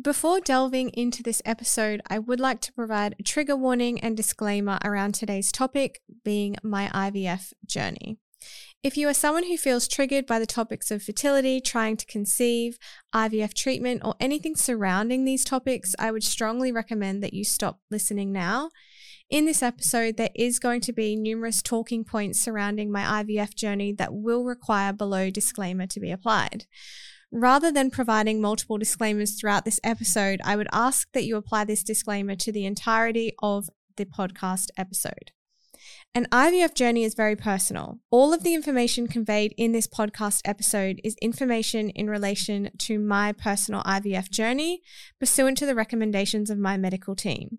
Before delving into this episode, I would like to provide a trigger warning and disclaimer around today's topic being my IVF journey. If you are someone who feels triggered by the topics of fertility, trying to conceive, IVF treatment, or anything surrounding these topics, I would strongly recommend that you stop listening now. In this episode, there is going to be numerous talking points surrounding my IVF journey that will require below disclaimer to be applied. Rather than providing multiple disclaimers throughout this episode, I would ask that you apply this disclaimer to the entirety of the podcast episode. An IVF journey is very personal. All of the information conveyed in this podcast episode is information in relation to my personal IVF journey, pursuant to the recommendations of my medical team.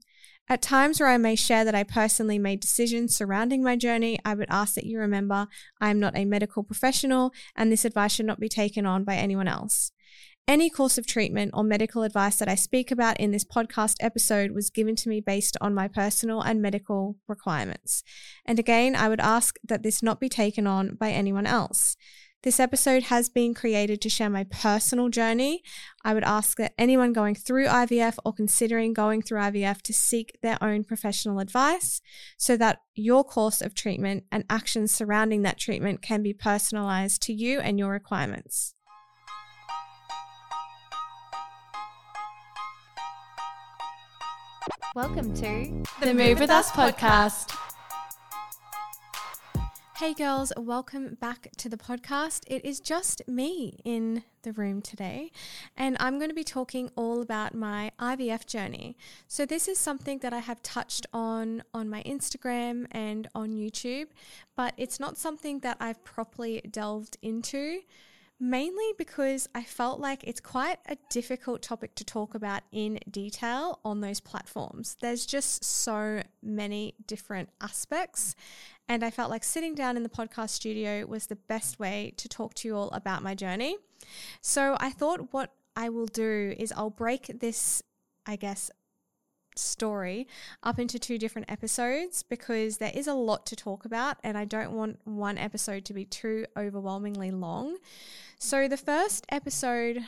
At times where I may share that I personally made decisions surrounding my journey, I would ask that you remember I am not a medical professional and this advice should not be taken on by anyone else. Any course of treatment or medical advice that I speak about in this podcast episode was given to me based on my personal and medical requirements. And again, I would ask that this not be taken on by anyone else. This episode has been created to share my personal journey. I would ask that anyone going through IVF or considering going through IVF to seek their own professional advice so that your course of treatment and actions surrounding that treatment can be personalized to you and your requirements. Welcome to the Move With Us podcast. Hey girls, welcome back to the podcast. It is just me in the room today, and I'm going to be talking all about my IVF journey. So, this is something that I have touched on on my Instagram and on YouTube, but it's not something that I've properly delved into mainly because I felt like it's quite a difficult topic to talk about in detail on those platforms. There's just so many different aspects, and I felt like sitting down in the podcast studio was the best way to talk to you all about my journey. So I thought what I will do is I'll break this, I guess, story up into two different episodes because there is a lot to talk about and I don't want one episode to be too overwhelmingly long. So, the first episode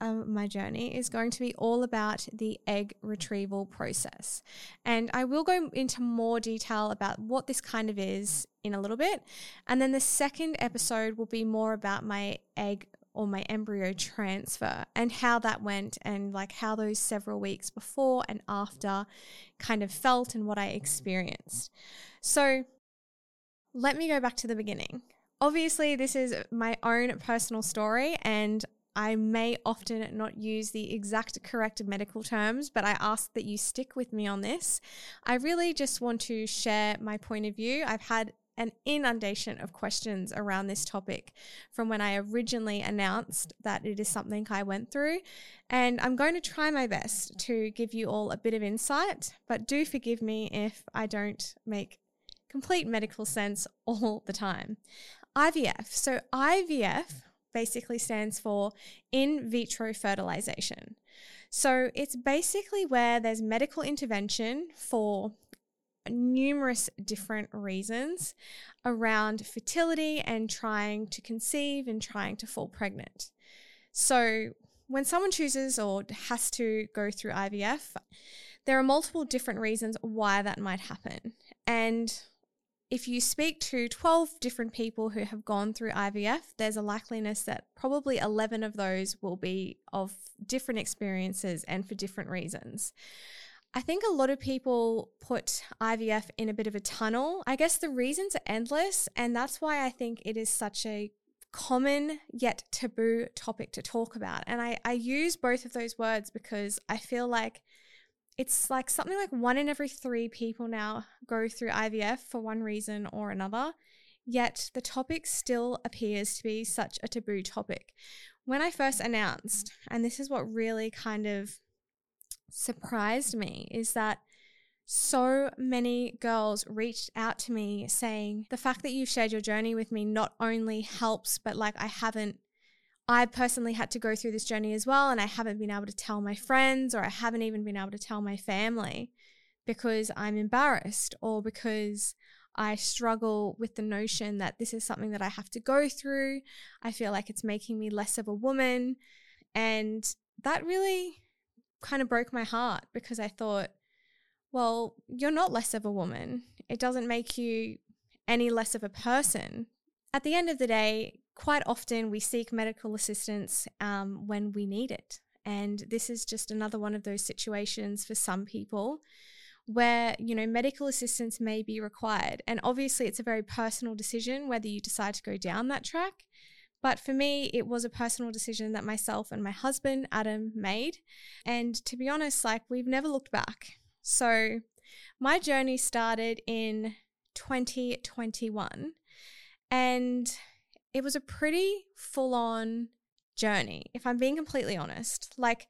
of my journey is going to be all about the egg retrieval process. And I will go into more detail about what this kind of is in a little bit. And then the second episode will be more about my egg or my embryo transfer and how that went and like how those several weeks before and after kind of felt and what I experienced. So let me go back to the beginning. Obviously, this is my own personal story, and I may often not use the exact correct medical terms, but I ask that you stick with me on this. I really just want to share my point of view. I've had an inundation of questions around this topic from when I originally announced that it is something I went through. And I'm going to try my best to give you all a bit of insight, but do forgive me if I don't make complete medical sense all the time. IVF. So, IVF basically stands for in vitro fertilization. So, it's basically where there's medical intervention for numerous different reasons around fertility and trying to conceive and trying to fall pregnant. So, when someone chooses or has to go through IVF, there are multiple different reasons why that might happen. And if you speak to 12 different people who have gone through IVF, there's a likeliness that probably 11 of those will be of different experiences and for different reasons. I think a lot of people put IVF in a bit of a tunnel. I guess the reasons are endless, and that's why I think it is such a common yet taboo topic to talk about. And I, I use both of those words because I feel like it's like something like one in every three people now go through IVF for one reason or another. Yet the topic still appears to be such a taboo topic. When I first announced, and this is what really kind of surprised me is that so many girls reached out to me saying the fact that you've shared your journey with me not only helps, but like I haven't, I personally had to go through this journey as well. And I haven't been able to tell my friends or I haven't even been able to tell my family because I'm embarrassed or because I struggle with the notion that this is something that I have to go through. I feel like it's making me less of a woman. And that really kind of broke my heart because I thought, well, you're not less of a woman. It doesn't make you any less of a person. At the end of the day, quite often we seek medical assistance um, when we need it. And this is just another one of those situations for some people where you know medical assistance may be required. And obviously it's a very personal decision whether you decide to go down that track. But for me it was a personal decision that myself and my husband Adam made. And to be honest like we've never looked back. So my journey started in 2021 and it was a pretty full on journey, if I'm being completely honest. Like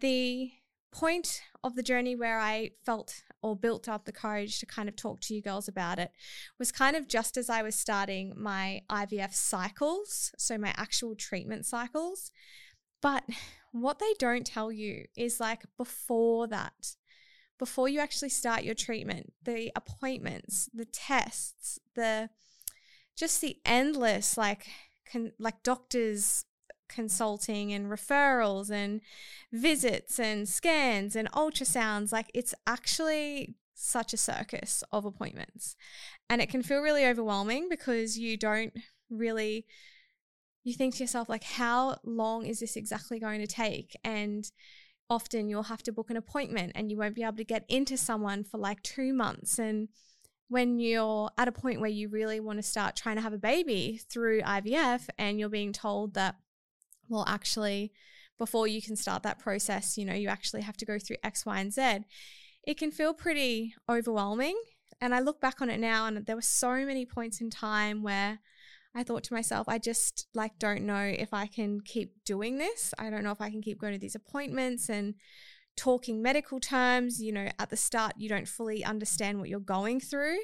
the point of the journey where I felt or built up the courage to kind of talk to you girls about it was kind of just as I was starting my IVF cycles, so my actual treatment cycles. But what they don't tell you is like before that, before you actually start your treatment, the appointments, the tests, the just the endless like con- like doctors consulting and referrals and visits and scans and ultrasounds like it's actually such a circus of appointments. And it can feel really overwhelming because you don't really you think to yourself like how long is this exactly going to take? And often you'll have to book an appointment and you won't be able to get into someone for like 2 months. And when you're at a point where you really want to start trying to have a baby through IVF and you're being told that, well, actually, before you can start that process, you know, you actually have to go through X, Y, and Z, it can feel pretty overwhelming. And I look back on it now, and there were so many points in time where I thought to myself, I just like don't know if I can keep doing this. I don't know if I can keep going to these appointments and talking medical terms. You know, at the start, you don't fully understand what you're going through.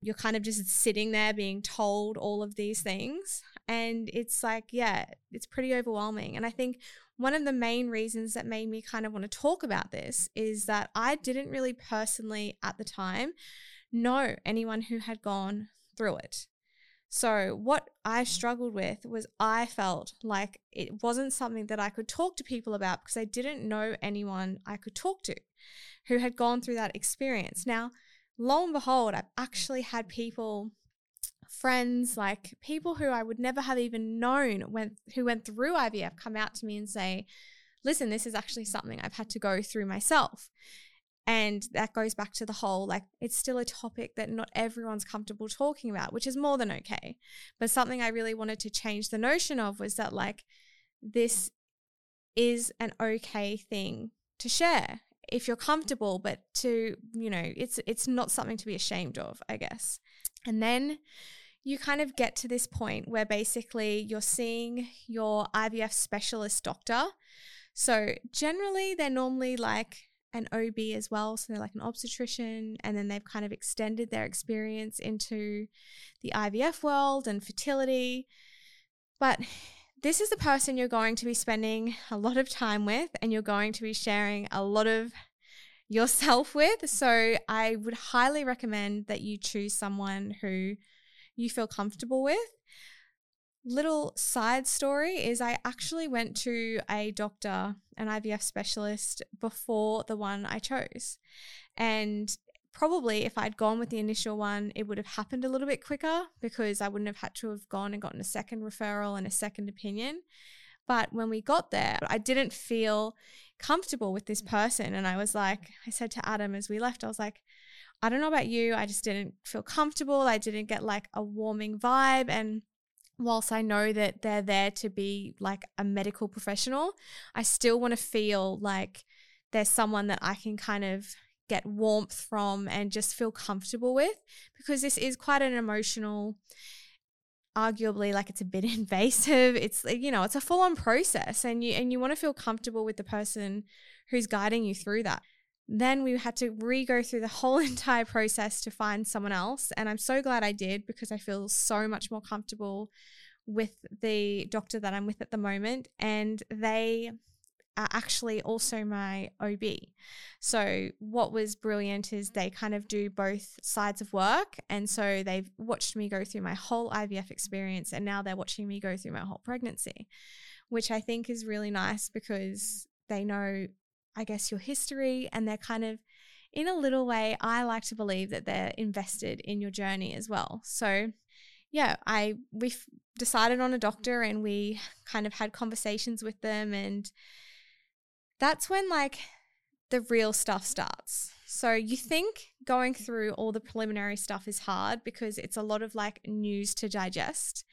You're kind of just sitting there being told all of these things. And it's like, yeah, it's pretty overwhelming. And I think one of the main reasons that made me kind of want to talk about this is that I didn't really personally at the time know anyone who had gone through it. So, what I struggled with was I felt like it wasn't something that I could talk to people about because I didn't know anyone I could talk to who had gone through that experience. Now, lo and behold, I've actually had people, friends, like people who I would never have even known went who went through IVF come out to me and say, listen, this is actually something I've had to go through myself. And that goes back to the whole like, it's still a topic that not everyone's comfortable talking about, which is more than okay. But something I really wanted to change the notion of was that, like, this is an okay thing to share if you're comfortable, but to, you know, it's it's not something to be ashamed of, I guess. And then you kind of get to this point where basically you're seeing your IVF specialist doctor. So generally they're normally like an OB as well. So they're like an obstetrician, and then they've kind of extended their experience into the IVF world and fertility. But this is the person you're going to be spending a lot of time with, and you're going to be sharing a lot of yourself with. So I would highly recommend that you choose someone who you feel comfortable with little side story is I actually went to a doctor, an IVF specialist, before the one I chose. And probably if I'd gone with the initial one, it would have happened a little bit quicker because I wouldn't have had to have gone and gotten a second referral and a second opinion. But when we got there, I didn't feel comfortable with this person. And I was like, I said to Adam as we left, I was like, I don't know about you. I just didn't feel comfortable. I didn't get like a warming vibe. And whilst I know that they're there to be like a medical professional, I still want to feel like there's someone that I can kind of get warmth from and just feel comfortable with because this is quite an emotional arguably like it's a bit invasive. It's you know it's a full on process and you and you want to feel comfortable with the person who's guiding you through that then we had to re go through the whole entire process to find someone else. And I'm so glad I did because I feel so much more comfortable with the doctor that I'm with at the moment. And they are actually also my OB. So, what was brilliant is they kind of do both sides of work. And so, they've watched me go through my whole IVF experience, and now they're watching me go through my whole pregnancy, which I think is really nice because they know I guess, your history, and they're kind of, in a little way, I like to believe that they're invested in your journey as well. So, yeah, I we decided on a doctor, and we kind of had conversations with them, and that's when like the real stuff starts. So you think going through all the preliminary stuff is hard because it's a lot of like news to digest.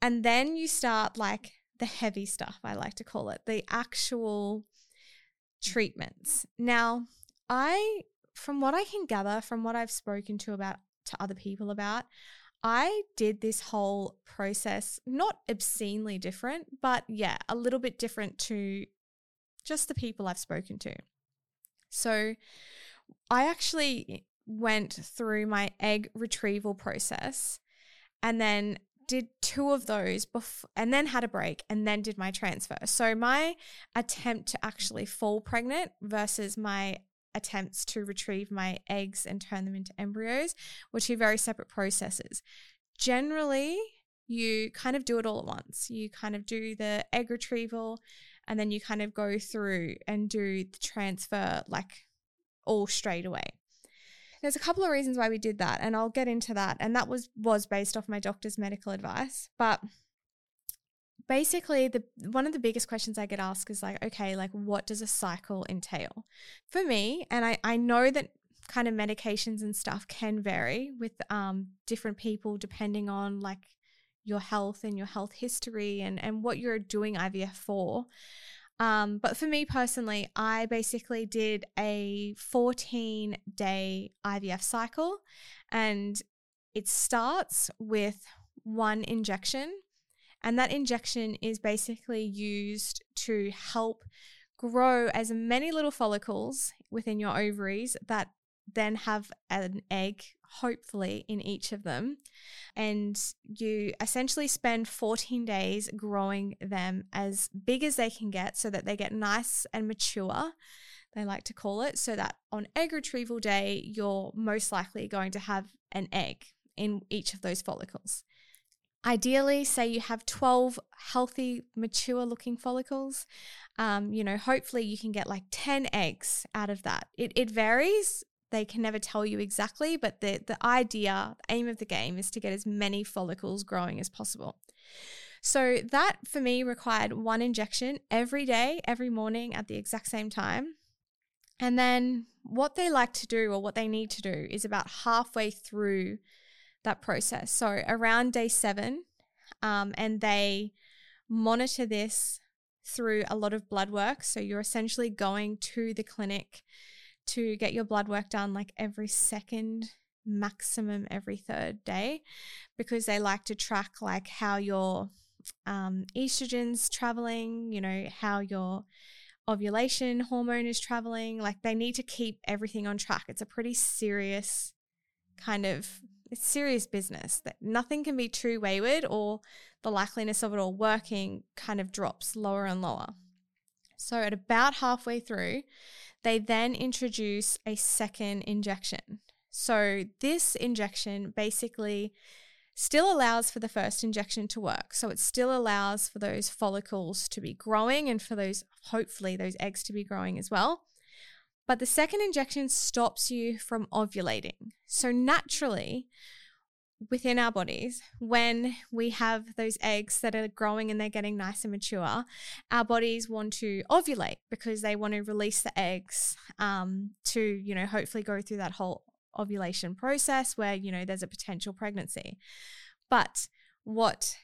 And then you start like the heavy stuff, I like to call it, the actual treatments. Now, I, from what I can gather, from what I've spoken to about to other people about, I did this whole process not obscenely different, but yeah, a little bit different to just the people I've spoken to. So, I actually went through my egg retrieval process and then did two of those bef- and then had a break and then did my transfer. So my attempt to actually fall pregnant versus my attempts to retrieve my eggs and turn them into embryos were two very separate processes. Generally, you kind of do it all at once. You kind of do the egg retrieval and then you kind of go through and do the transfer like all straight away. There's a couple of reasons why we did that, and I'll get into that. And that was was based off my doctor's medical advice. But basically the one of the biggest questions I get asked is like, okay, like what does a cycle entail? For me, and I, I know that kind of medications and stuff can vary with um, different people depending on like your health and your health history and, and what you're doing IVF for. Um, but for me personally, I basically did a 14 day IVF cycle, and it starts with one injection. And that injection is basically used to help grow as many little follicles within your ovaries that then have an egg, hopefully, in each of them. And you essentially spend 14 days growing them as big as they can get so that they get nice and mature, they like to call it, so that on egg retrieval day, you're most likely going to have an egg in each of those follicles. Ideally, say you have 12 healthy, mature looking follicles. Um, you know, hopefully you can get like 10 eggs out of that. It, it varies they can never tell you exactly, but the, the idea, the aim of the game is to get as many follicles growing as possible. So that for me required one injection every day, every morning at the exact same time. And then what they like to do or what they need to do is about halfway through that process. So around day seven, um, and they monitor this through a lot of blood work. So you're essentially going to the clinic to get your blood work done like every second maximum every third day because they like to track like how your um, estrogen's traveling you know how your ovulation hormone is traveling like they need to keep everything on track. It's a pretty serious kind of it's serious business that nothing can be too wayward or the likeliness of it all working kind of drops lower and lower. So at about halfway through they then introduce a second injection. So, this injection basically still allows for the first injection to work. So, it still allows for those follicles to be growing and for those, hopefully, those eggs to be growing as well. But the second injection stops you from ovulating. So, naturally, within our bodies, when we have those eggs that are growing and they're getting nice and mature, our bodies want to ovulate because they want to release the eggs um, to, you know, hopefully go through that whole ovulation process where, you know, there's a potential pregnancy. But what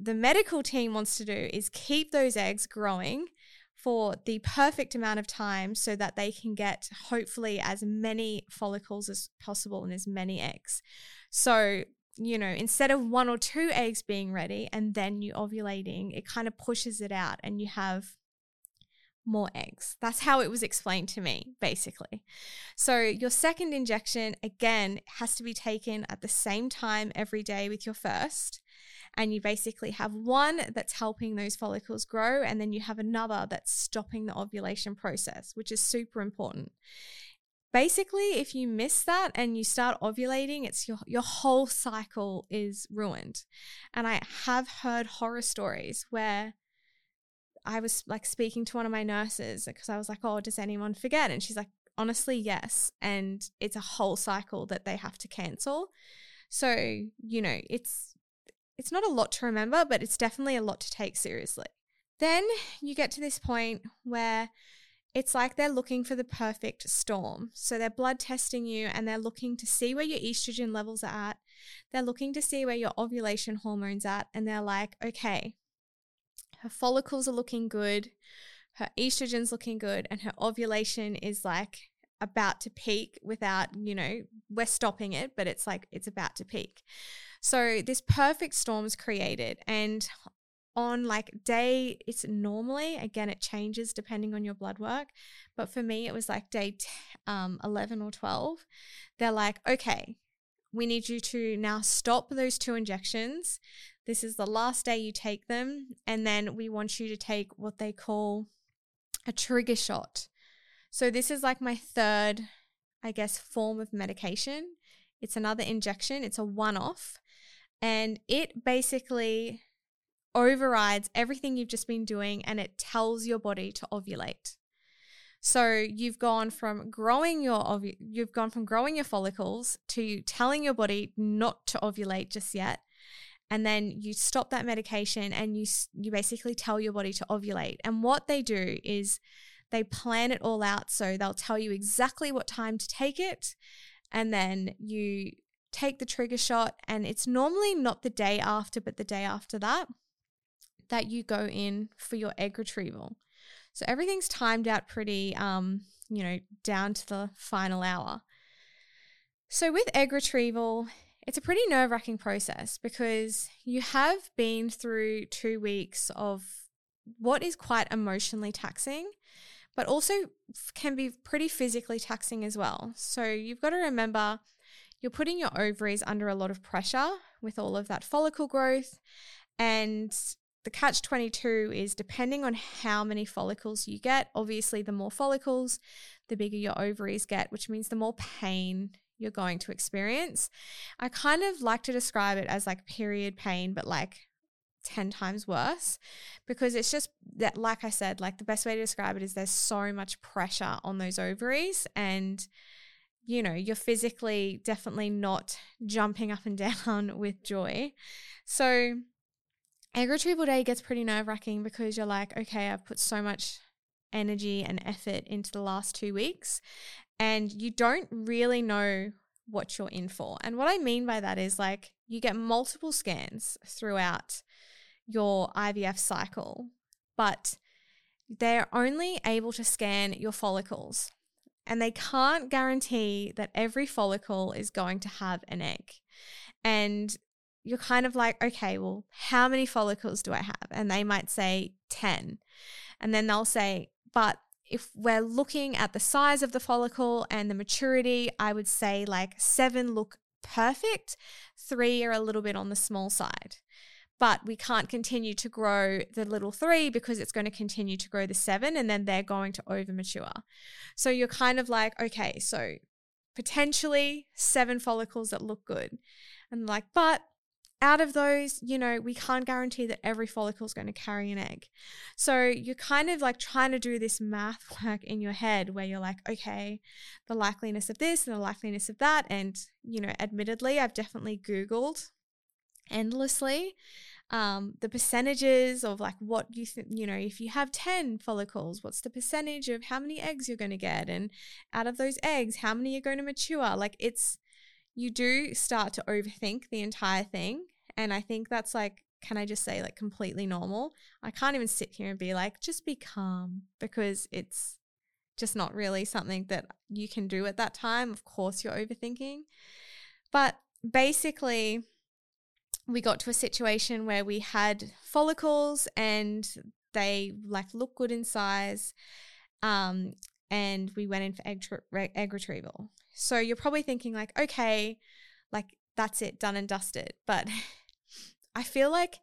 the medical team wants to do is keep those eggs growing for the perfect amount of time so that they can get hopefully as many follicles as possible and as many eggs. So, you know, instead of one or two eggs being ready and then you ovulating, it kind of pushes it out and you have more eggs. That's how it was explained to me, basically. So, your second injection, again, has to be taken at the same time every day with your first. And you basically have one that's helping those follicles grow, and then you have another that's stopping the ovulation process, which is super important basically if you miss that and you start ovulating it's your your whole cycle is ruined and i have heard horror stories where I was like speaking to one of my nurses because I was like, oh, does anyone forget? And she's like, honestly, yes. And it's a whole cycle that they have to cancel. So, you know, it's it's not a lot to remember, but it's definitely a lot to take seriously. Then you get to this point where it's like they're looking for the perfect storm. So they're blood testing you and they're looking to see where your estrogen levels are at. They're looking to see where your ovulation hormones are at and they're like, "Okay, her follicles are looking good, her estrogen's looking good and her ovulation is like about to peak without, you know, we're stopping it, but it's like it's about to peak. So this perfect storm is created and on like day it's normally again it changes depending on your blood work but for me it was like day t- um, 11 or 12 they're like okay we need you to now stop those two injections. This is the last day you take them and then we want you to take what they call a trigger shot. So this is like my third i guess form of medication. It's another injection. It's a one off and it basically overrides everything you've just been doing and it tells your body to ovulate. So you've gone from growing your ovu- you've gone from growing your follicles to telling your body not to ovulate just yet. And then you stop that medication and you you basically tell your body to ovulate. And what they do is they plan it all out so they'll tell you exactly what time to take it and then you take the trigger shot and it's normally not the day after but the day after that that you go in for your egg retrieval. So everything's timed out pretty, um, you know, down to the final hour. So with egg retrieval, it's a pretty nerve wracking process because you have been through two weeks of what is quite emotionally taxing, but also can be pretty physically taxing as well. So you've got to remember you're putting your ovaries under a lot of pressure with all of that follicle growth. And the catch 22 is depending on how many follicles you get, obviously, the more follicles, the bigger your ovaries get, which means the more pain you're going to experience. I kind of like to describe it as like period pain, but like 10 times worse because it's just that, like I said, like the best way to describe it is there's so much pressure on those ovaries and you know, you're physically definitely not jumping up and down with joy. So, egg retrieval day gets pretty nerve wracking because you're like, okay, I've put so much energy and effort into the last two weeks, and you don't really know what you're in for. And what I mean by that is like you get multiple scans throughout your IVF cycle, but they're only able to scan your follicles. And they can't guarantee that every follicle is going to have an egg. And you're kind of like, okay, well, how many follicles do I have? And they might say 10. And then they'll say, but if we're looking at the size of the follicle and the maturity, I would say like seven look perfect, three are a little bit on the small side. But we can't continue to grow the little three because it's going to continue to grow the seven and then they're going to over mature. So you're kind of like, okay, so potentially seven follicles that look good. And like, but out of those, you know, we can't guarantee that every follicle is going to carry an egg. So you're kind of like trying to do this math work in your head where you're like, okay, the likeliness of this and the likeliness of that. And, you know, admittedly, I've definitely Googled endlessly um, the percentages of like what you think, you know, if you have 10 follicles, what's the percentage of how many eggs you're going to get? And out of those eggs, how many are going to mature? Like it's, you do start to overthink the entire thing. And I think that's like, can I just say, like, completely normal? I can't even sit here and be like, just be calm because it's just not really something that you can do at that time. Of course, you're overthinking. But basically, we got to a situation where we had follicles and they like look good in size. Um, and we went in for egg, egg retrieval. So you're probably thinking, like, okay, like that's it, done and dusted. But I feel like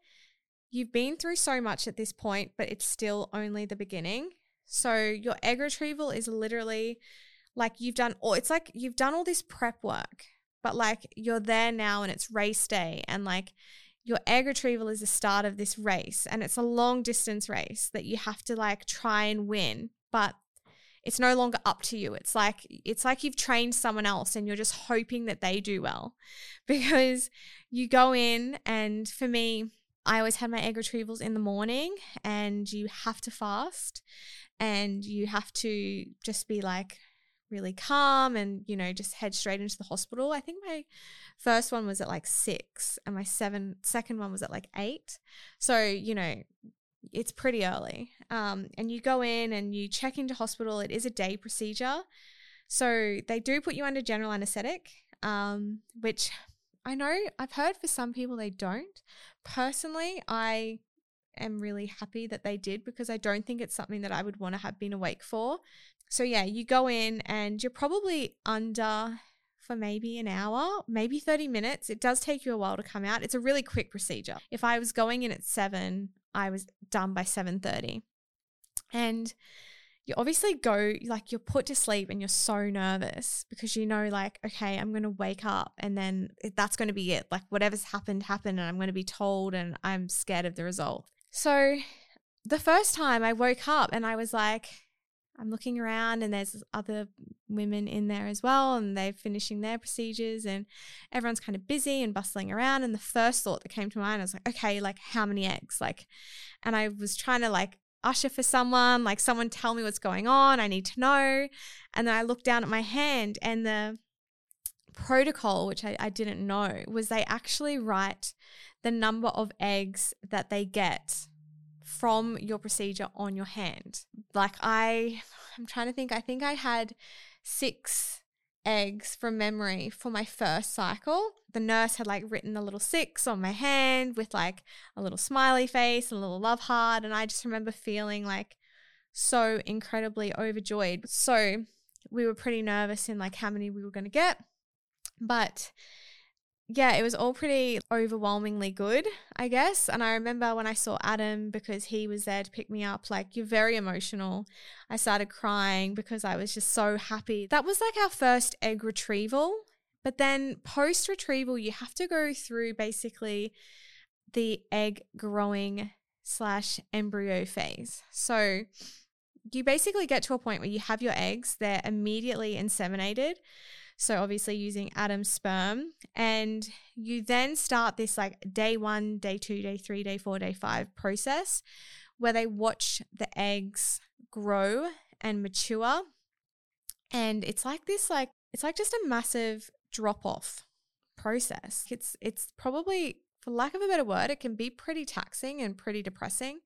you've been through so much at this point, but it's still only the beginning. So your egg retrieval is literally like you've done all, it's like you've done all this prep work, but like you're there now and it's race day and like your egg retrieval is the start of this race and it's a long distance race that you have to like try and win but it's no longer up to you. It's like it's like you've trained someone else and you're just hoping that they do well. Because you go in and for me I always had my egg retrievals in the morning and you have to fast and you have to just be like really calm and you know just head straight into the hospital. I think my first one was at like six and my seven second one was at like eight. So you know it's pretty early um, and you go in and you check into hospital it is a day procedure so they do put you under general anesthetic um, which i know i've heard for some people they don't personally i am really happy that they did because I don't think it's something that I would want to have been awake for. So, yeah, you go in and you're probably under for maybe an hour, maybe 30 minutes. It does take you a while to come out. It's a really quick procedure. If I was going in at 7, I was done by 7:30. And you obviously go like you're put to sleep and you're so nervous because you know like okay i'm going to wake up and then that's going to be it like whatever's happened happened and i'm going to be told and i'm scared of the result so the first time I woke up and I was like, I'm looking around and there's other women in there as well, and they're finishing their procedures, and everyone's kind of busy and bustling around. And the first thought that came to mind, I was like, okay, like how many eggs? Like, and I was trying to like usher for someone, like someone tell me what's going on. I need to know. And then I looked down at my hand, and the protocol, which I, I didn't know, was they actually write the number of eggs that they get from your procedure on your hand. Like I I'm trying to think, I think I had 6 eggs from memory for my first cycle. The nurse had like written a little 6 on my hand with like a little smiley face, and a little love heart, and I just remember feeling like so incredibly overjoyed. So we were pretty nervous in like how many we were going to get. But yeah, it was all pretty overwhelmingly good, I guess. And I remember when I saw Adam because he was there to pick me up, like, you're very emotional. I started crying because I was just so happy. That was like our first egg retrieval. But then post retrieval, you have to go through basically the egg growing slash embryo phase. So you basically get to a point where you have your eggs, they're immediately inseminated. So obviously using Adam's sperm. And you then start this like day one, day two, day three, day four, day five process where they watch the eggs grow and mature. And it's like this, like, it's like just a massive drop off process. It's it's probably for lack of a better word, it can be pretty taxing and pretty depressing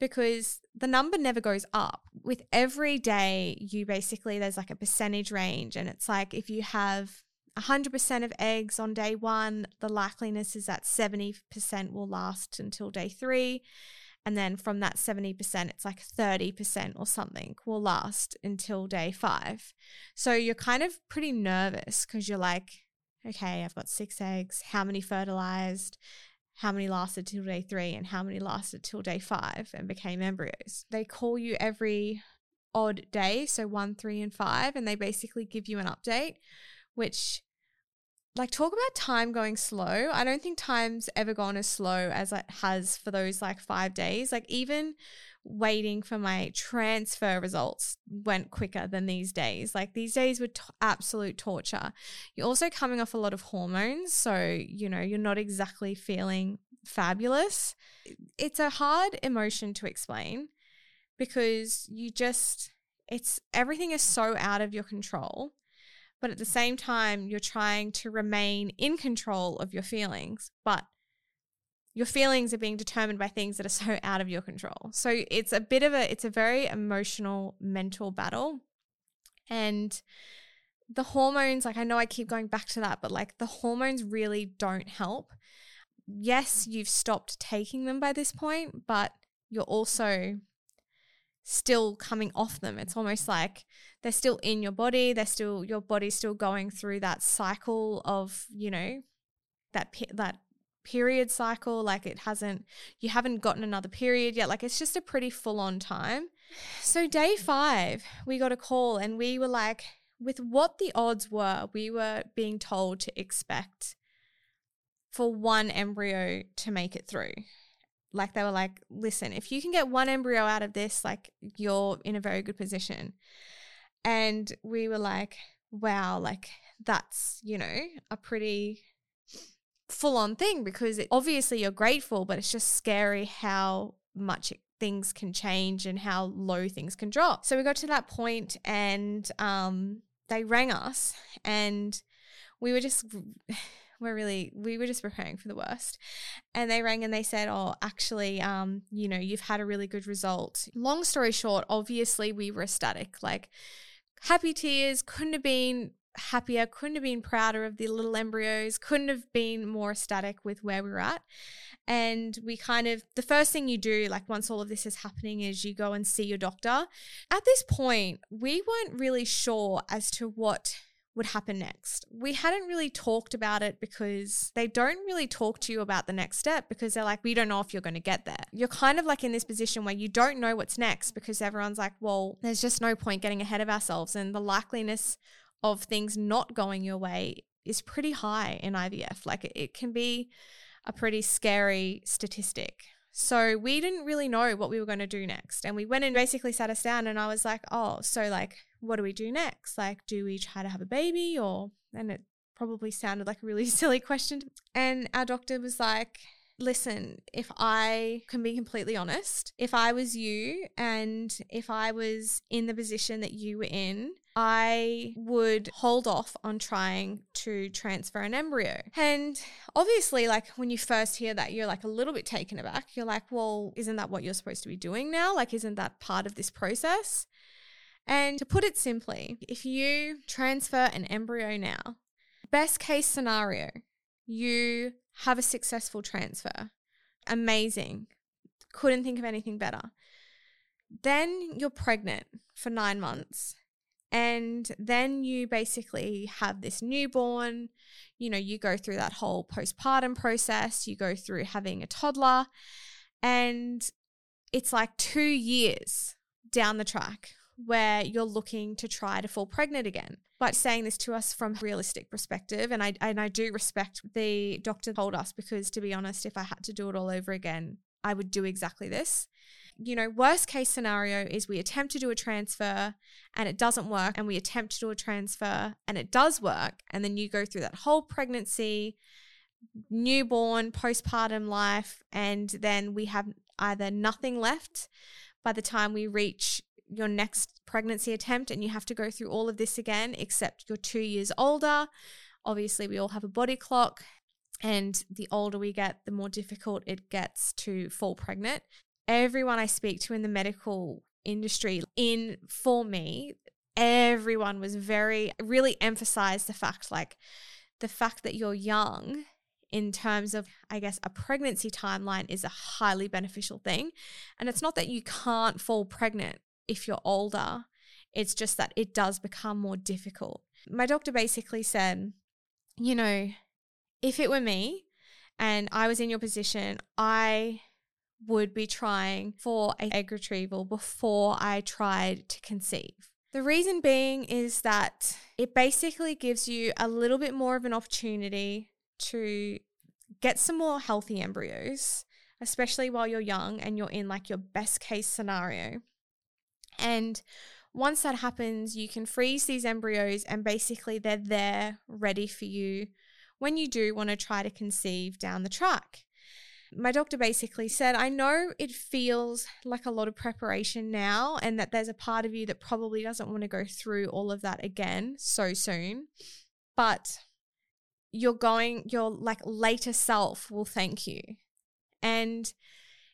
because the number never goes up. With every day, you basically, there's like a percentage range, and it's like if you have 100% of eggs on day one, the likeliness is that 70% will last until day three. And then from that 70%, it's like 30% or something will last until day five. So you're kind of pretty nervous because you're like, okay, I've got six eggs. How many fertilized? How many lasted till day three and how many lasted till day five and became embryos. They call you every odd day, so one, three, and five, and they basically give you an update, which like talk about time going slow. I don't think time's ever gone as slow as it has for those like five days. Like even waiting for my transfer results went quicker than these days. Like these days were t- absolute torture. You're also coming off a lot of hormones, so you know, you're not exactly feeling fabulous. It's a hard emotion to explain because you just it's everything is so out of your control. But at the same time, you're trying to remain in control of your feelings, but your feelings are being determined by things that are so out of your control. So it's a bit of a it's a very emotional mental battle. And the hormones, like I know I keep going back to that, but like the hormones really don't help. Yes, you've stopped taking them by this point, but you're also still coming off them. It's almost like they're still in your body, they're still your body's still going through that cycle of, you know, that that period cycle like it hasn't you haven't gotten another period yet like it's just a pretty full on time so day 5 we got a call and we were like with what the odds were we were being told to expect for one embryo to make it through. Like they were like, listen, if you can get one embryo out of this, like you're in a very good position. And we were like, wow, like that's, you know, a pretty full on thing because it, obviously you're grateful, but it's just scary how much it, things can change and how low things can drop. So we got to that point and um, they rang us and we were just we're really we were just preparing for the worst and they rang and they said oh actually um you know you've had a really good result long story short obviously we were ecstatic like happy tears couldn't have been happier couldn't have been prouder of the little embryos couldn't have been more ecstatic with where we were at and we kind of the first thing you do like once all of this is happening is you go and see your doctor at this point we weren't really sure as to what would happen next. We hadn't really talked about it because they don't really talk to you about the next step because they're like, we don't know if you're going to get there. You're kind of like in this position where you don't know what's next because everyone's like, well, there's just no point getting ahead of ourselves. And the likeliness of things not going your way is pretty high in IVF. Like it, can be a pretty scary statistic. So we didn't really know what we were going to do next. And we went and basically sat us down and I was like, oh, so like, what do we do next? Like, do we try to have a baby or, and it probably sounded like a really silly question. And our doctor was like, listen, if I can be completely honest, if I was you and if I was in the position that you were in, I would hold off on trying to transfer an embryo. And obviously, like when you first hear that, you're like a little bit taken aback. You're like, well, isn't that what you're supposed to be doing now? Like, isn't that part of this process? And to put it simply, if you transfer an embryo now, best case scenario, you have a successful transfer. Amazing. Couldn't think of anything better. Then you're pregnant for nine months. And then you basically have this newborn. You know, you go through that whole postpartum process, you go through having a toddler, and it's like two years down the track where you're looking to try to fall pregnant again. But saying this to us from a realistic perspective, and I and I do respect the doctor told us because to be honest, if I had to do it all over again, I would do exactly this. You know, worst case scenario is we attempt to do a transfer and it doesn't work, and we attempt to do a transfer and it does work, and then you go through that whole pregnancy, newborn, postpartum life, and then we have either nothing left by the time we reach your next pregnancy attempt and you have to go through all of this again, except you're two years older. Obviously, we all have a body clock, and the older we get, the more difficult it gets to fall pregnant. Everyone I speak to in the medical industry, in for me, everyone was very, really emphasized the fact like the fact that you're young in terms of, I guess, a pregnancy timeline is a highly beneficial thing. And it's not that you can't fall pregnant if you're older. It's just that it does become more difficult. My doctor basically said, you know, if it were me and I was in your position, I would be trying for a egg retrieval before I tried to conceive. The reason being is that it basically gives you a little bit more of an opportunity to get some more healthy embryos, especially while you're young and you're in like your best case scenario. And once that happens, you can freeze these embryos and basically they're there ready for you when you do want to try to conceive down the track. My doctor basically said, I know it feels like a lot of preparation now, and that there's a part of you that probably doesn't want to go through all of that again so soon, but you're going, your like later self will thank you. And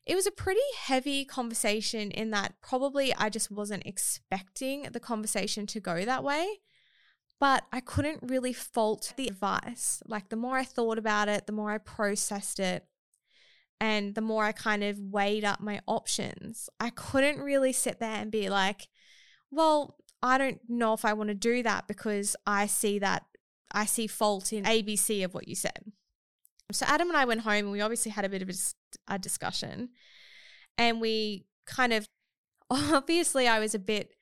it was a pretty heavy conversation in that probably I just wasn't expecting the conversation to go that way. But I couldn't really fault the advice. Like, the more I thought about it, the more I processed it, and the more I kind of weighed up my options, I couldn't really sit there and be like, well, I don't know if I want to do that because I see that I see fault in ABC of what you said. So Adam and I went home and we obviously had a bit of a, discussion. And we kind of, obviously, I was a bit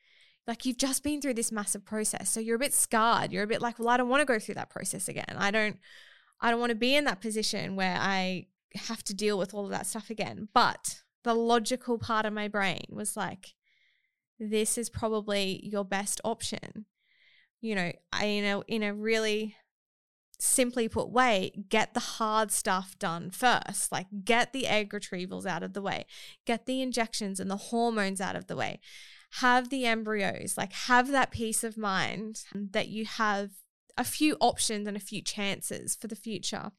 like, you've just been through this massive process. So you're a bit scarred. You're a bit like, well, I don't want to go through that process again. I don't, I don't want to be in that position where I have to deal with all of that stuff again. But the logical part of my brain was like, this is probably your best option. You know, I in a in a really simply put way, get the hard stuff done first. Like get the egg retrievals out of the way, get the injections and the hormones out of the way. Have the embryos, like have that peace of mind that you have a few options and a few chances for the future.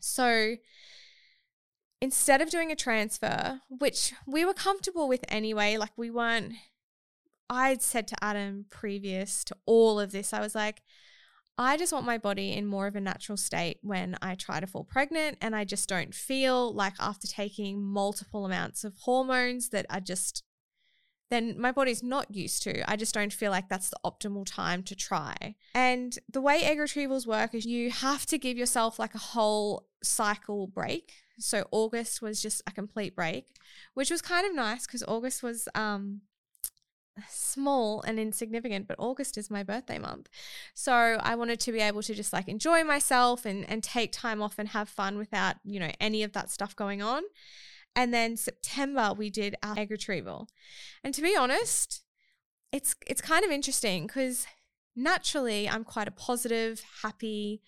So instead of doing a transfer, which we were comfortable with anyway, like we weren't, I'd said to Adam previous to all of this, I was like, I just want my body in more of a natural state when I try to fall pregnant. And I just don't feel like after taking multiple amounts of hormones that are just then my body's not used to. I just don't feel like that's the optimal time to try. And the way egg retrievals work is you have to give yourself like a whole cycle break. So August was just a complete break, which was kind of nice because August was um small and insignificant, but August is my birthday month. So I wanted to be able to just like enjoy myself and and take time off and have fun without, you know, any of that stuff going on. And then September we did our egg retrieval. And to be honest, it's it's kind of interesting because naturally I'm quite a positive, happy,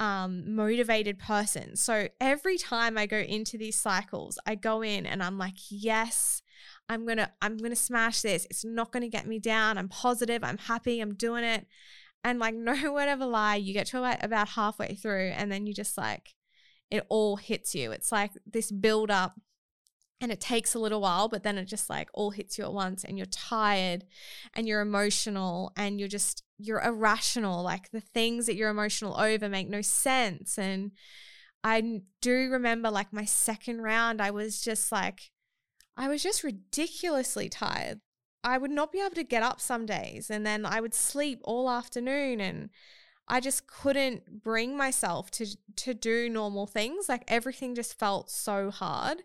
um, motivated person. So every time I go into these cycles, I go in and I'm like, yes, I'm gonna I'm gonna smash this. It's not gonna get me down. I'm positive. I'm happy. I'm doing it. And like no word of a lie, you get to about halfway through, and then you just like it all hits you. It's like this build up and it takes a little while but then it just like all hits you at once and you're tired and you're emotional and you're just you're irrational like the things that you're emotional over make no sense and i do remember like my second round i was just like i was just ridiculously tired i would not be able to get up some days and then i would sleep all afternoon and I just couldn't bring myself to to do normal things. Like everything just felt so hard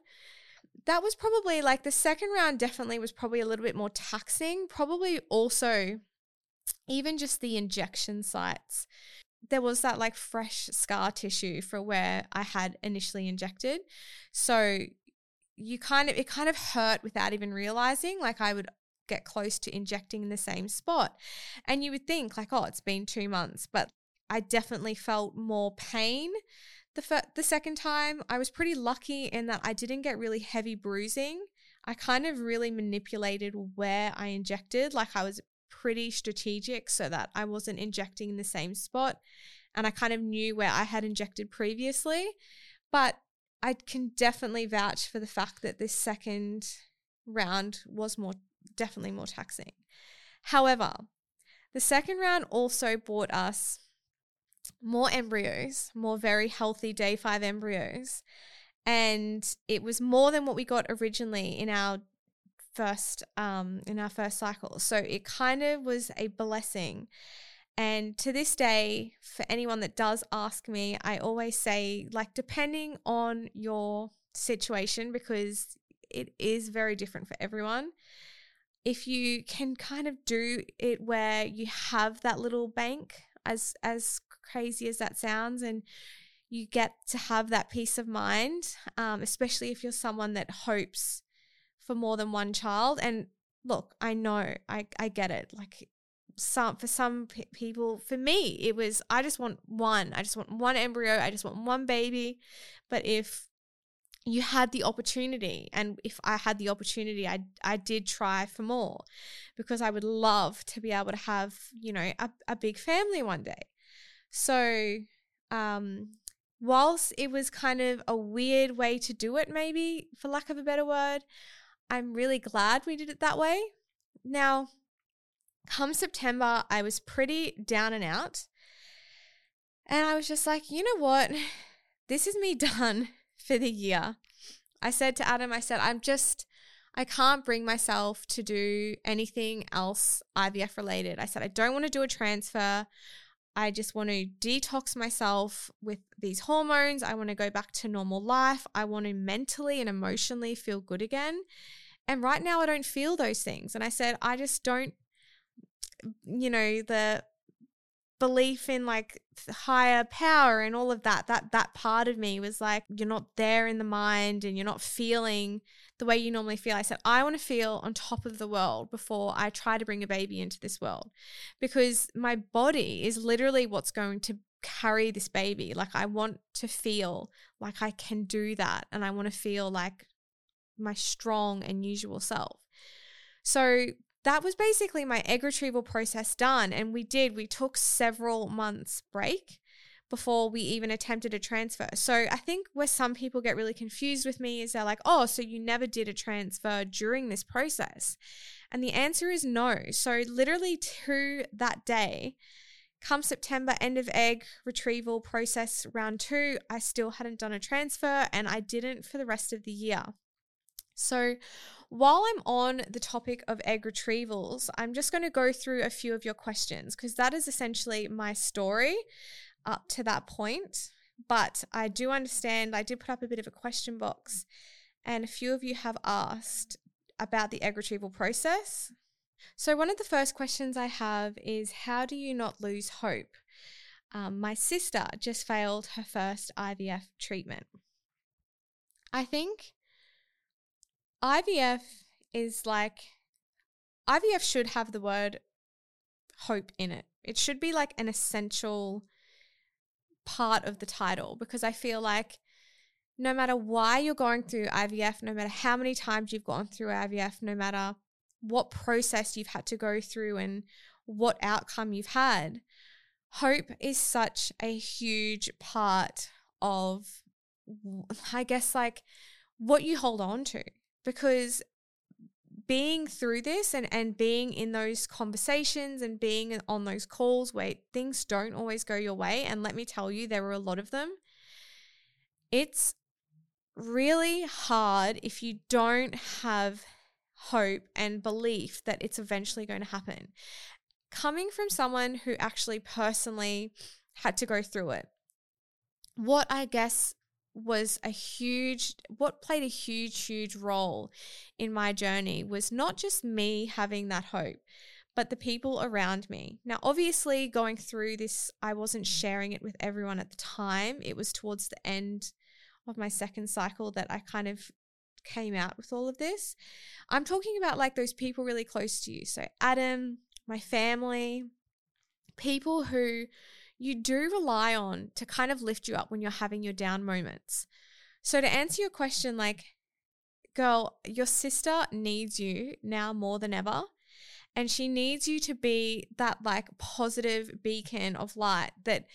that was probably like the second round definitely was probably a little bit more taxing. Probably also even just the injection sites. There was that like fresh scar tissue for where I had initially injected. So you kind of it kind of hurt without even realizing like I would get close to injecting in the same spot. And you would think like oh it's been 2 months, but I definitely felt more pain the fir- the second time, I was pretty lucky in that I didn't get really heavy bruising. I kind of really manipulated where I injected, like I was pretty strategic so that I wasn't injecting in the same spot and I kind of knew where I had injected previously. But I can definitely vouch for the fact that this second round was more definitely more taxing. However, the second round also brought us more embryos, more very healthy day five embryos. And it was more than what we got originally in our first um in our first cycle. So it kind of was a blessing. And to this day, for anyone that does ask me, I always say, like, depending on your situation, because it is very different for everyone. If you can kind of do it where you have that little bank, as as crazy as that sounds, and you get to have that peace of mind, um, especially if you're someone that hopes for more than one child. And look, I know, I, I get it. Like some for some p- people, for me, it was I just want one. I just want one embryo. I just want one baby. But if you had the opportunity and if i had the opportunity i i did try for more because i would love to be able to have you know a, a big family one day so, um, whilst it was kind of a weird way to do it, maybe for lack of a better word, I'm really glad we did it that way. Now, come September, I was pretty down and out. And I was just like, you know what? This is me done for the year. I said to Adam, I said, I'm just, I can't bring myself to do anything else IVF related. I said, I don't want to do a transfer. I just want to detox myself with these hormones. I want to go back to normal life. I want to mentally and emotionally feel good again. And right now, I don't feel those things. And I said, I just don't, you know, the belief in like higher power and all of that that that part of me was like you're not there in the mind and you're not feeling the way you normally feel. I said i want to feel on top of the world before i try to bring a baby into this world. Because my body is literally what's going to carry this baby. Like i want to feel like i can do that and i want to feel like my strong and usual self. So that was basically my egg retrieval process done. And we did, we took several months break before we even attempted a transfer. So I think where some people get really confused with me is they're like, oh, so you never did a transfer during this process. And the answer is no. So literally to that day, come September, end of egg retrieval process round two, I still hadn't done a transfer and I didn't for the rest of the year. So while I'm on the topic of egg retrievals, I'm just going to go through a few of your questions because that is essentially my story up to that point. But I do understand, I did put up a bit of a question box, and a few of you have asked about the egg retrieval process. So, one of the first questions I have is How do you not lose hope? Um, my sister just failed her first IVF treatment. I think IVF is like IVF should have the word hope in it. It should be like an essential part of the title because I feel like no matter why you're going through IVF, no matter how many times you've gone through IVF, no matter what process you've had to go through and what outcome you've had, hope is such a huge part of, I guess, like what you hold on to because being through this and, and being in those conversations and being on those calls where things don't always go your way, and let me tell you, there were a lot of them, it's really hard if you don't have hope and belief that it's eventually going to happen. Coming from someone who actually personally had to go through it, what I guess was a huge what played a huge huge role in my journey was not just me having that hope but the people around me. Now obviously going through this i wasn't sharing it with everyone at the time. It was towards the end of my second cycle that i kind of came out with all of this. I'm talking about like those people really close to you. So adam my family people who you do rely on to kind of lift you up when you're having your down moments. So, to answer your question, like, girl, your sister needs you now more than ever. And she needs you to be that like positive beacon of light that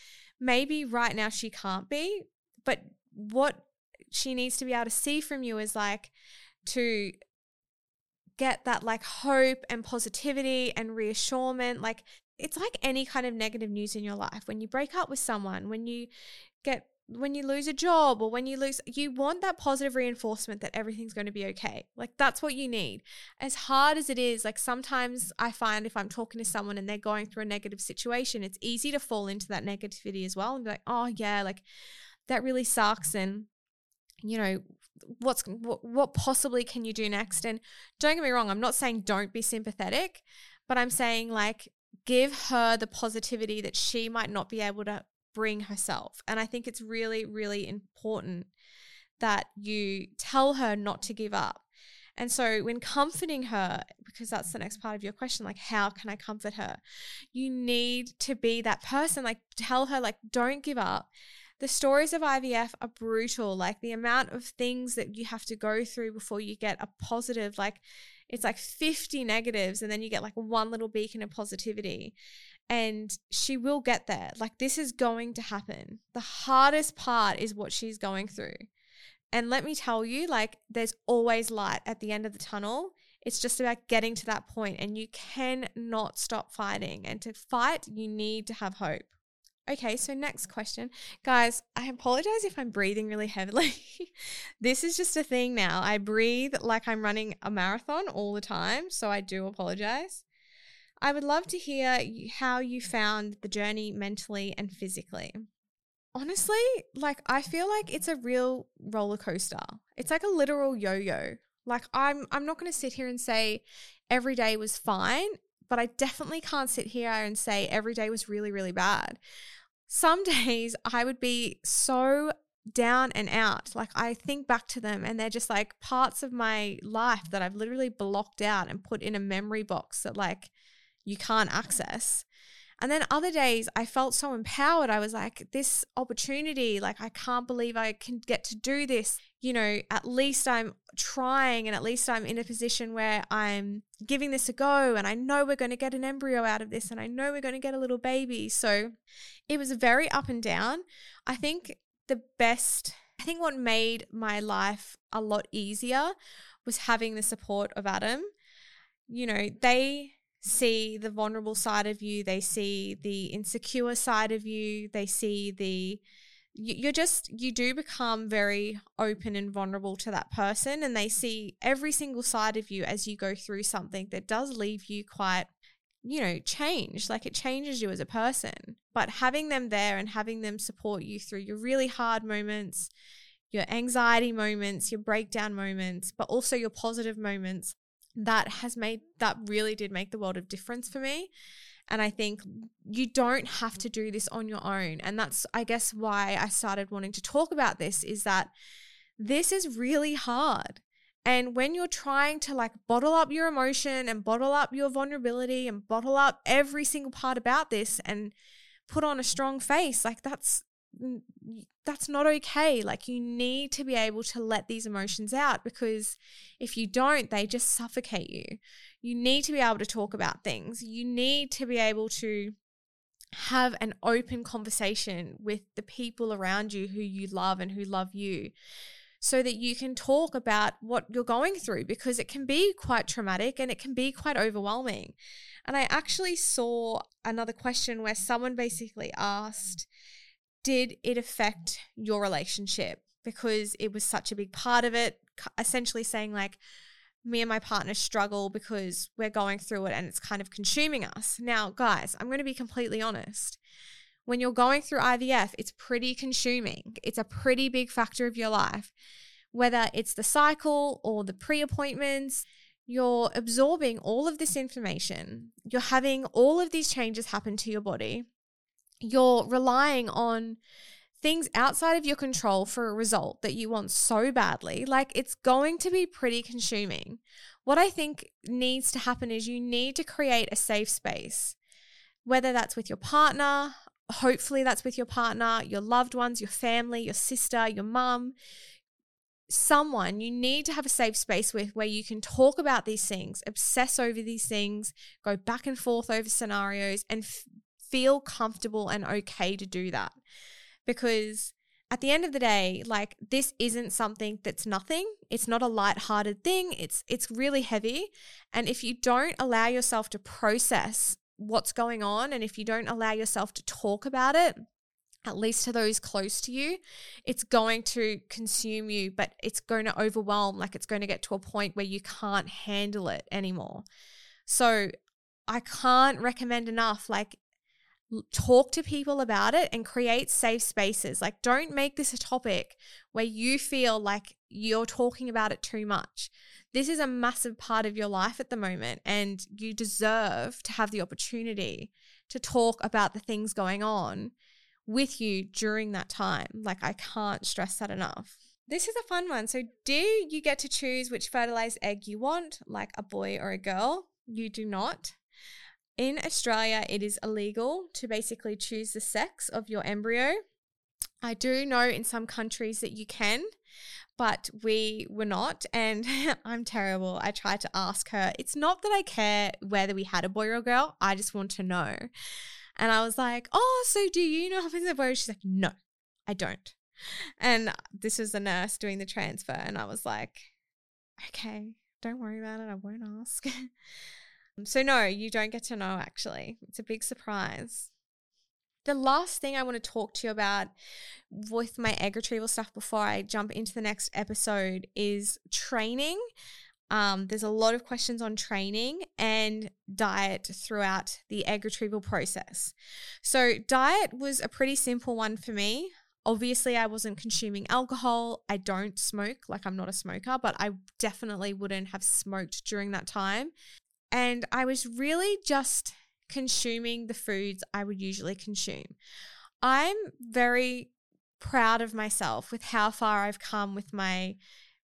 maybe right now she can't be, but what she needs to be able to see from you is like to get that like hope and positivity and reassurance like it's like any kind of negative news in your life. When you break up with someone, when you get when you lose a job or when you lose you want that positive reinforcement that everything's going to be okay. Like that's what you need. As hard as it is, like sometimes I find if I'm talking to someone and they're going through a negative situation, it's easy to fall into that negativity as well and be like, "Oh yeah, like that really sucks and you know, what's what, what possibly can you do next?" And don't get me wrong, I'm not saying don't be sympathetic, but I'm saying like give her the positivity that she might not be able to bring herself. And I think it's really, really important that you tell her not to give up. And so, when comforting her, because that's the next part of your question, like, how can I comfort her? You need to be that person, like, tell her, like, don't give up. The stories of IVF are brutal. Like, the amount of things that you have to go through before you get a positive, like, it's like 50 negatives and then you get like one little beacon of positivity and she will get there. Like this is going to happen. The hardest part is what she's going through. And let me tell you like there's always light at the end of the tunnel. It's just about getting to that point and you cannot stop fighting. And to fight you need to have hope Okay, so next question. Guys, I apologize if I'm breathing really heavily. this is just a thing now. I breathe like I'm running a marathon all the time, so I do apologize. I would love to hear how you found the journey mentally and physically. Honestly, like I feel like it's a real roller coaster. It's like a literal yo-yo. Like I'm I'm not going to sit here and say every day was fine but I definitely can't sit here and say every day was really, really bad. Some days I would be so down and out. Like I think back to them and they're just like parts of my life that I've literally blocked out and put in a memory box that like you can't access. And then other days I felt so empowered. I was like, this opportunity, like, I can't believe I can get to do this. You know, at least I'm trying and at least I'm in a position where I'm giving this a go. And I know we're going to get an embryo out of this and I know we're going to get a little baby. So it was very up and down. I think the best, I think what made my life a lot easier was having the support of Adam. You know, they see the vulnerable side of you, they see the insecure side of you, they see the you're just you do become very open and vulnerable to that person and they see every single side of you as you go through something that does leave you quite you know change like it changes you as a person. But having them there and having them support you through your really hard moments your anxiety moments your breakdown moments but also your positive moments that has made that really did make the world of difference for me and I think you don't have to do this on your own. And that's, I guess, why I started wanting to talk about this is that this is really hard. And when you're trying to like bottle up your emotion and bottle up your vulnerability and bottle up every single part about this and put on a strong face, like that's that's not okay. Like you need to be able to let these emotions out because if you don't, they just suffocate you. You need to be able to talk about things. You need to be able to have an open conversation with the people around you who you love and who love you so that you can talk about what you're going through because it can be quite traumatic and it can be quite overwhelming. And I actually saw another question where someone basically asked, did it affect your relationship? Because it was such a big part of it, essentially saying, like, me and my partner struggle because we're going through it and it's kind of consuming us. Now, guys, I'm going to be completely honest. When you're going through IVF, it's pretty consuming, it's a pretty big factor of your life. Whether it's the cycle or the pre appointments, you're absorbing all of this information. You're having all of these changes happen to your body you're relying on things outside of your control for a result that you want so badly, like it's going to be pretty consuming. What I think needs to happen is you need to create a safe space, whether that's with your partner, hopefully that's with your partner, your loved ones, your family, your sister, your mum, someone you need to have a safe space with where you can talk about these things, obsess over these things, go back and forth over scenarios and f- feel comfortable and okay to do that. Because at the end of the day, like this isn't something that's nothing. It's not a light-hearted thing. It's it's really heavy. And if you don't allow yourself to process what's going on and if you don't allow yourself to talk about it, at least to those close to you, it's going to consume you, but it's going to overwhelm. Like it's going to get to a point where you can't handle it anymore. So I can't recommend enough. Like talk to people about it and create safe spaces. Like, don't make this a topic where you feel like you're talking about it too much. This is a massive part of your life at the moment, and you deserve to have the opportunity to talk about the things going on with you during that time. Like, I can't stress that enough. This is a fun one. So, do you get to choose which fertilized egg you want, like a boy or a girl? You do not. In Australia, it is illegal to basically choose the sex of your embryo. I do know in some countries that you can, but we were not. And I'm terrible. I tried to ask her. It's not that I care whether we had a boy or a girl, I just want to know. And I was like, Oh, so do you know if it's a boy? She's like, No, I don't. And this was the nurse doing the transfer. And I was like, Okay, don't worry about it. I won't ask. So, no, you don't get to know actually. It's a big surprise. The last thing I want to talk to you about with my egg retrieval stuff before I jump into the next episode is training. Um, there's a lot of questions on training and diet throughout the egg retrieval process. So, diet was a pretty simple one for me. Obviously, I wasn't consuming alcohol. I don't smoke, like, I'm not a smoker, but I definitely wouldn't have smoked during that time And I was really just consuming the foods I would usually consume. I'm very proud of myself with how far I've come with my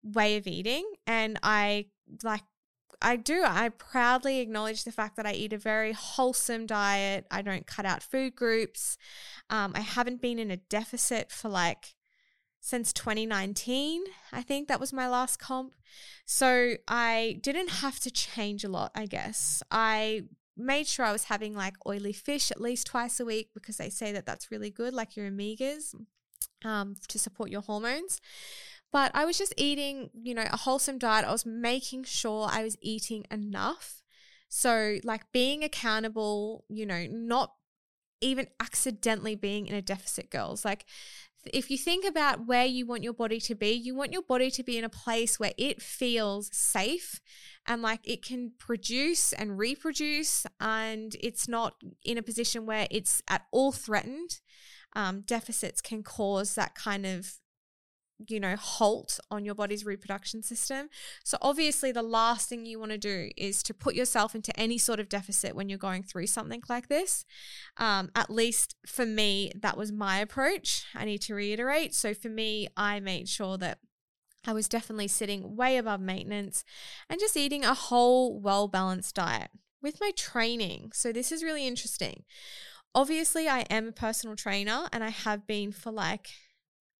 way of eating. And I like, I do. I proudly acknowledge the fact that I eat a very wholesome diet. I don't cut out food groups. Um, I haven't been in a deficit for like since 2019. I think that was my last comp. So I didn't have to change a lot, I guess. I made sure I was having like oily fish at least twice a week because they say that that's really good, like your omegas, um, to support your hormones. But I was just eating, you know, a wholesome diet. I was making sure I was eating enough. So, like being accountable, you know, not even accidentally being in a deficit, girls. Like, if you think about where you want your body to be, you want your body to be in a place where it feels safe and like it can produce and reproduce, and it's not in a position where it's at all threatened. Um, deficits can cause that kind of you know, halt on your body's reproduction system. So, obviously, the last thing you want to do is to put yourself into any sort of deficit when you're going through something like this. Um, at least for me, that was my approach. I need to reiterate. So, for me, I made sure that I was definitely sitting way above maintenance and just eating a whole, well balanced diet with my training. So, this is really interesting. Obviously, I am a personal trainer and I have been for like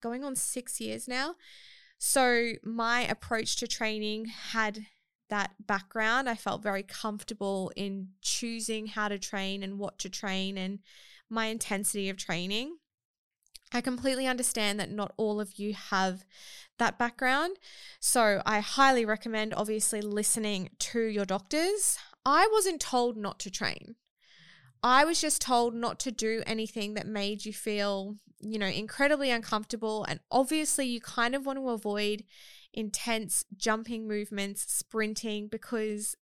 going on six years now. So my approach to training had that background. I felt very comfortable in choosing how to train and what to train and my intensity of training. I completely understand that not all of you have that background. So I highly recommend, obviously, listening to your doctors. I wasn't told not to train. I was just told not to do anything that made you feel, you know, incredibly uncomfortable. And obviously, you kind of want to avoid intense jumping movements, sprinting, because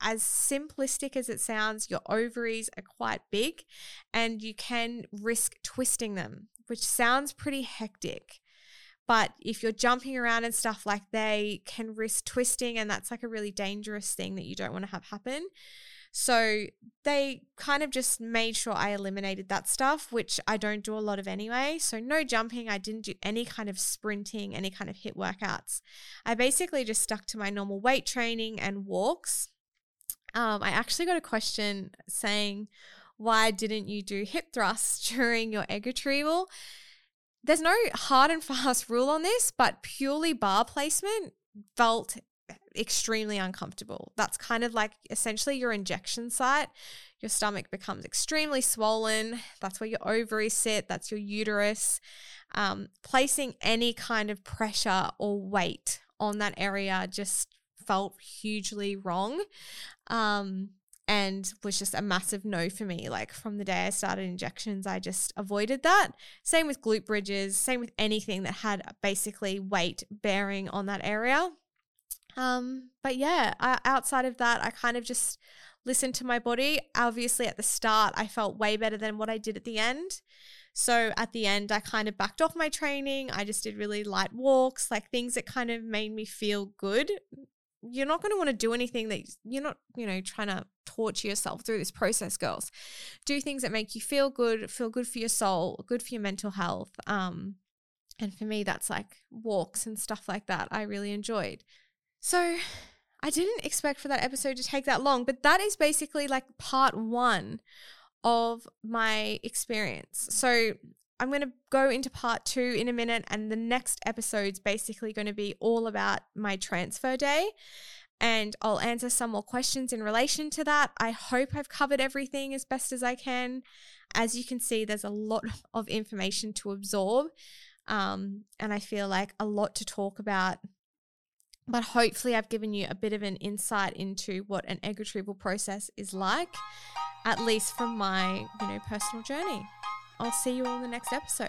as simplistic as it sounds, your ovaries are quite big and you can risk twisting them, which sounds pretty hectic. But if you're jumping around and stuff like they can risk twisting, and that's like a really dangerous thing that you don't want to have happen. So they kind of just made sure I eliminated that stuff, which I don't do a lot of anyway. So no jumping. I didn't do any kind of sprinting, any kind of HIIT workouts. I basically just stuck to my normal weight training and walks. Um, I actually got a question saying, why didn't you do hip thrusts during your egg retrieval? There's no hard and fast rule on this, but purely bar placement felt extremely uncomfortable. That's kind of like essentially your injection site. Your stomach becomes extremely swollen. That's where your ovaries sit, that's your uterus. Um, placing any kind of pressure or weight on that area just felt hugely wrong. Um, and was just a massive no for me. Like from the day I started injections, I just avoided that. Same with glute bridges, same with anything that had basically weight bearing on that area. Um, but yeah, I, outside of that, I kind of just listened to my body. Obviously, at the start, I felt way better than what I did at the end. So at the end, I kind of backed off my training. I just did really light walks, like things that kind of made me feel good. You're not going to want to do anything that you're not, you know, trying to torture yourself through this process, girls. Do things that make you feel good, feel good for your soul, good for your mental health. Um, and for me, that's like walks and stuff like that. I really enjoyed. So I didn't expect for that episode to take that long, but that is basically like part one of my experience. So I'm going to go into part two in a minute, and the next episode's basically going to be all about my transfer day. And I'll answer some more questions in relation to that. I hope I've covered everything as best as I can. As you can see, there's a lot of information to absorb. Um, and I feel like a lot to talk about but hopefully, I've given you a bit of an insight into what an egg retrieval process is like, at least from my, you know, personal journey. I'll see you all in the next episode.